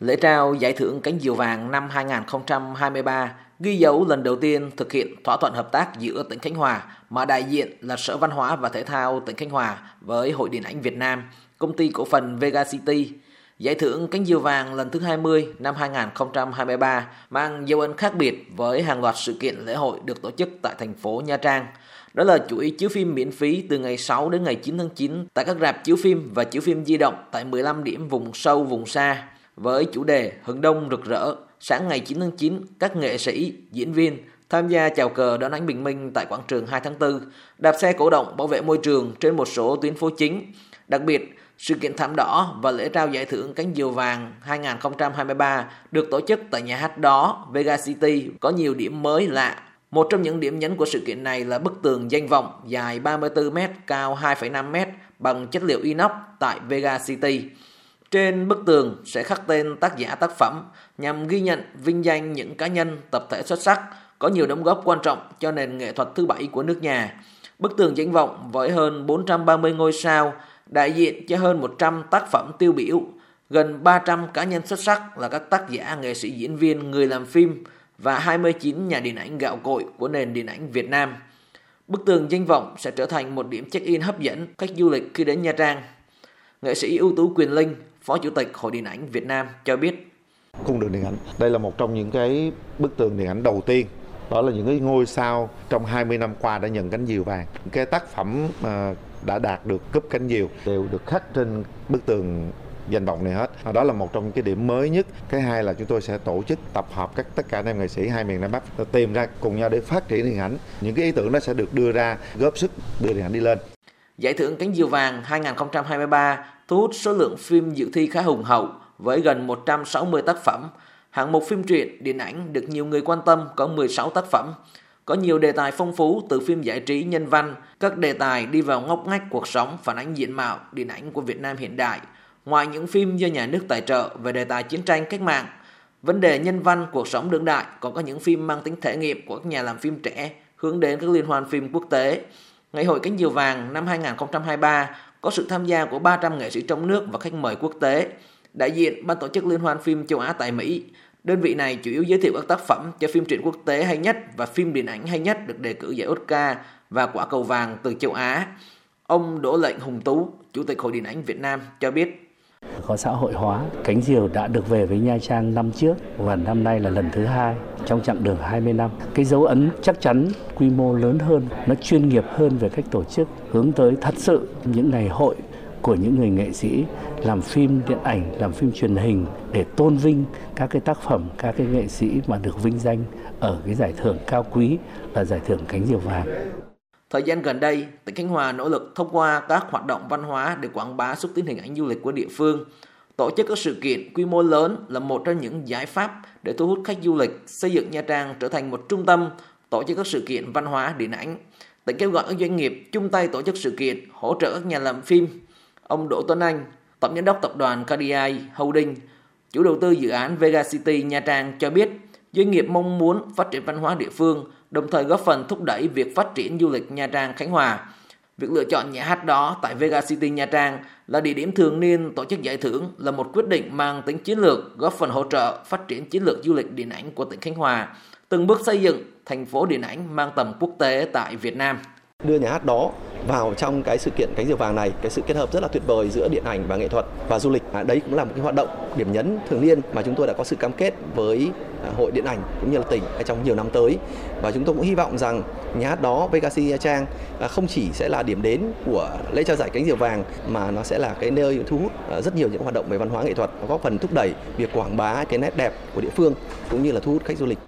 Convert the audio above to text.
Lễ trao giải thưởng cánh diều vàng năm 2023 ghi dấu lần đầu tiên thực hiện thỏa thuận hợp tác giữa tỉnh Khánh Hòa mà đại diện là Sở Văn hóa và Thể thao tỉnh Khánh Hòa với Hội Điện ảnh Việt Nam, công ty cổ phần Vega City. Giải thưởng cánh diều vàng lần thứ 20 năm 2023 mang dấu ấn khác biệt với hàng loạt sự kiện lễ hội được tổ chức tại thành phố Nha Trang. Đó là chuỗi chiếu phim miễn phí từ ngày 6 đến ngày 9 tháng 9 tại các rạp chiếu phim và chiếu phim di động tại 15 điểm vùng sâu, vùng xa với chủ đề Hừng Đông rực rỡ. Sáng ngày 9 tháng 9, các nghệ sĩ, diễn viên tham gia chào cờ đón ánh bình minh tại quảng trường 2 tháng 4, đạp xe cổ động bảo vệ môi trường trên một số tuyến phố chính. Đặc biệt, sự kiện thảm đỏ và lễ trao giải thưởng cánh diều vàng 2023 được tổ chức tại nhà hát đó Vega City có nhiều điểm mới lạ. Một trong những điểm nhấn của sự kiện này là bức tường danh vọng dài 34m, cao 2,5m bằng chất liệu inox tại Vega City. Trên bức tường sẽ khắc tên tác giả tác phẩm nhằm ghi nhận vinh danh những cá nhân tập thể xuất sắc có nhiều đóng góp quan trọng cho nền nghệ thuật thứ bảy của nước nhà. Bức tường danh vọng với hơn 430 ngôi sao đại diện cho hơn 100 tác phẩm tiêu biểu, gần 300 cá nhân xuất sắc là các tác giả, nghệ sĩ diễn viên, người làm phim và 29 nhà điện ảnh gạo cội của nền điện ảnh Việt Nam. Bức tường danh vọng sẽ trở thành một điểm check-in hấp dẫn khách du lịch khi đến Nha Trang. Nghệ sĩ ưu tú Quyền Linh, Phó Chủ tịch Hội Điện ảnh Việt Nam cho biết. Cung đường điện ảnh, đây là một trong những cái bức tường điện ảnh đầu tiên. Đó là những cái ngôi sao trong 20 năm qua đã nhận cánh diều vàng. Cái tác phẩm à, đã đạt được cúp cánh diều đều được khắc trên bức tường danh vọng này hết. Đó là một trong những cái điểm mới nhất. Cái hai là chúng tôi sẽ tổ chức tập hợp các tất cả anh em nghệ sĩ hai miền nam bắc tìm ra cùng nhau để phát triển điện ảnh. Những cái ý tưởng đó sẽ được đưa ra góp sức đưa điện ảnh đi lên. Giải thưởng Cánh Diều Vàng 2023 thu hút số lượng phim dự thi khá hùng hậu với gần 160 tác phẩm. Hạng mục phim truyện, điện ảnh được nhiều người quan tâm có 16 tác phẩm. Có nhiều đề tài phong phú từ phim giải trí nhân văn, các đề tài đi vào ngóc ngách cuộc sống phản ánh diện mạo, điện ảnh của Việt Nam hiện đại. Ngoài những phim do nhà nước tài trợ về đề tài chiến tranh cách mạng, vấn đề nhân văn cuộc sống đương đại còn có những phim mang tính thể nghiệm của các nhà làm phim trẻ hướng đến các liên hoan phim quốc tế. Ngày hội cánh diều vàng năm 2023 có sự tham gia của 300 nghệ sĩ trong nước và khách mời quốc tế. Đại diện ban tổ chức Liên hoan phim châu Á tại Mỹ, đơn vị này chủ yếu giới thiệu các tác phẩm cho phim truyện quốc tế hay nhất và phim điện ảnh hay nhất được đề cử giải Oscar và quả cầu vàng từ châu Á. Ông Đỗ Lệnh Hùng Tú, Chủ tịch Hội Điện ảnh Việt Nam cho biết có xã hội hóa. Cánh diều đã được về với Nha Trang năm trước và năm nay là lần thứ hai trong chặng đường 20 năm. Cái dấu ấn chắc chắn quy mô lớn hơn, nó chuyên nghiệp hơn về cách tổ chức, hướng tới thật sự những ngày hội của những người nghệ sĩ làm phim điện ảnh, làm phim truyền hình để tôn vinh các cái tác phẩm, các cái nghệ sĩ mà được vinh danh ở cái giải thưởng cao quý là giải thưởng cánh diều vàng. Thời gian gần đây, tỉnh Khánh Hòa nỗ lực thông qua các hoạt động văn hóa để quảng bá xúc tiến hình ảnh du lịch của địa phương. Tổ chức các sự kiện quy mô lớn là một trong những giải pháp để thu hút khách du lịch, xây dựng Nha Trang trở thành một trung tâm tổ chức các sự kiện văn hóa điện ảnh. Tỉnh kêu gọi các doanh nghiệp chung tay tổ chức sự kiện, hỗ trợ các nhà làm phim. Ông Đỗ Tuấn Anh, Tổng giám đốc tập đoàn KDI Holding, chủ đầu tư dự án Vega City Nha Trang cho biết, doanh nghiệp mong muốn phát triển văn hóa địa phương đồng thời góp phần thúc đẩy việc phát triển du lịch Nha Trang Khánh Hòa. Việc lựa chọn nhà hát đó tại Vega City Nha Trang là địa điểm thường niên tổ chức giải thưởng là một quyết định mang tính chiến lược góp phần hỗ trợ phát triển chiến lược du lịch điện ảnh của tỉnh Khánh Hòa, từng bước xây dựng thành phố điện ảnh mang tầm quốc tế tại Việt Nam đưa nhà hát đó vào trong cái sự kiện cánh diều vàng này cái sự kết hợp rất là tuyệt vời giữa điện ảnh và nghệ thuật và du lịch à, đấy cũng là một cái hoạt động điểm nhấn thường niên mà chúng tôi đã có sự cam kết với À, hội điện ảnh cũng như là tỉnh trong nhiều năm tới. Và chúng tôi cũng hy vọng rằng nhà hát đó VKC Nha Trang à, không chỉ sẽ là điểm đến của lễ trao giải cánh diều vàng, mà nó sẽ là cái nơi thu hút à, rất nhiều những hoạt động về văn hóa nghệ thuật góp phần thúc đẩy việc quảng bá cái nét đẹp của địa phương, cũng như là thu hút khách du lịch.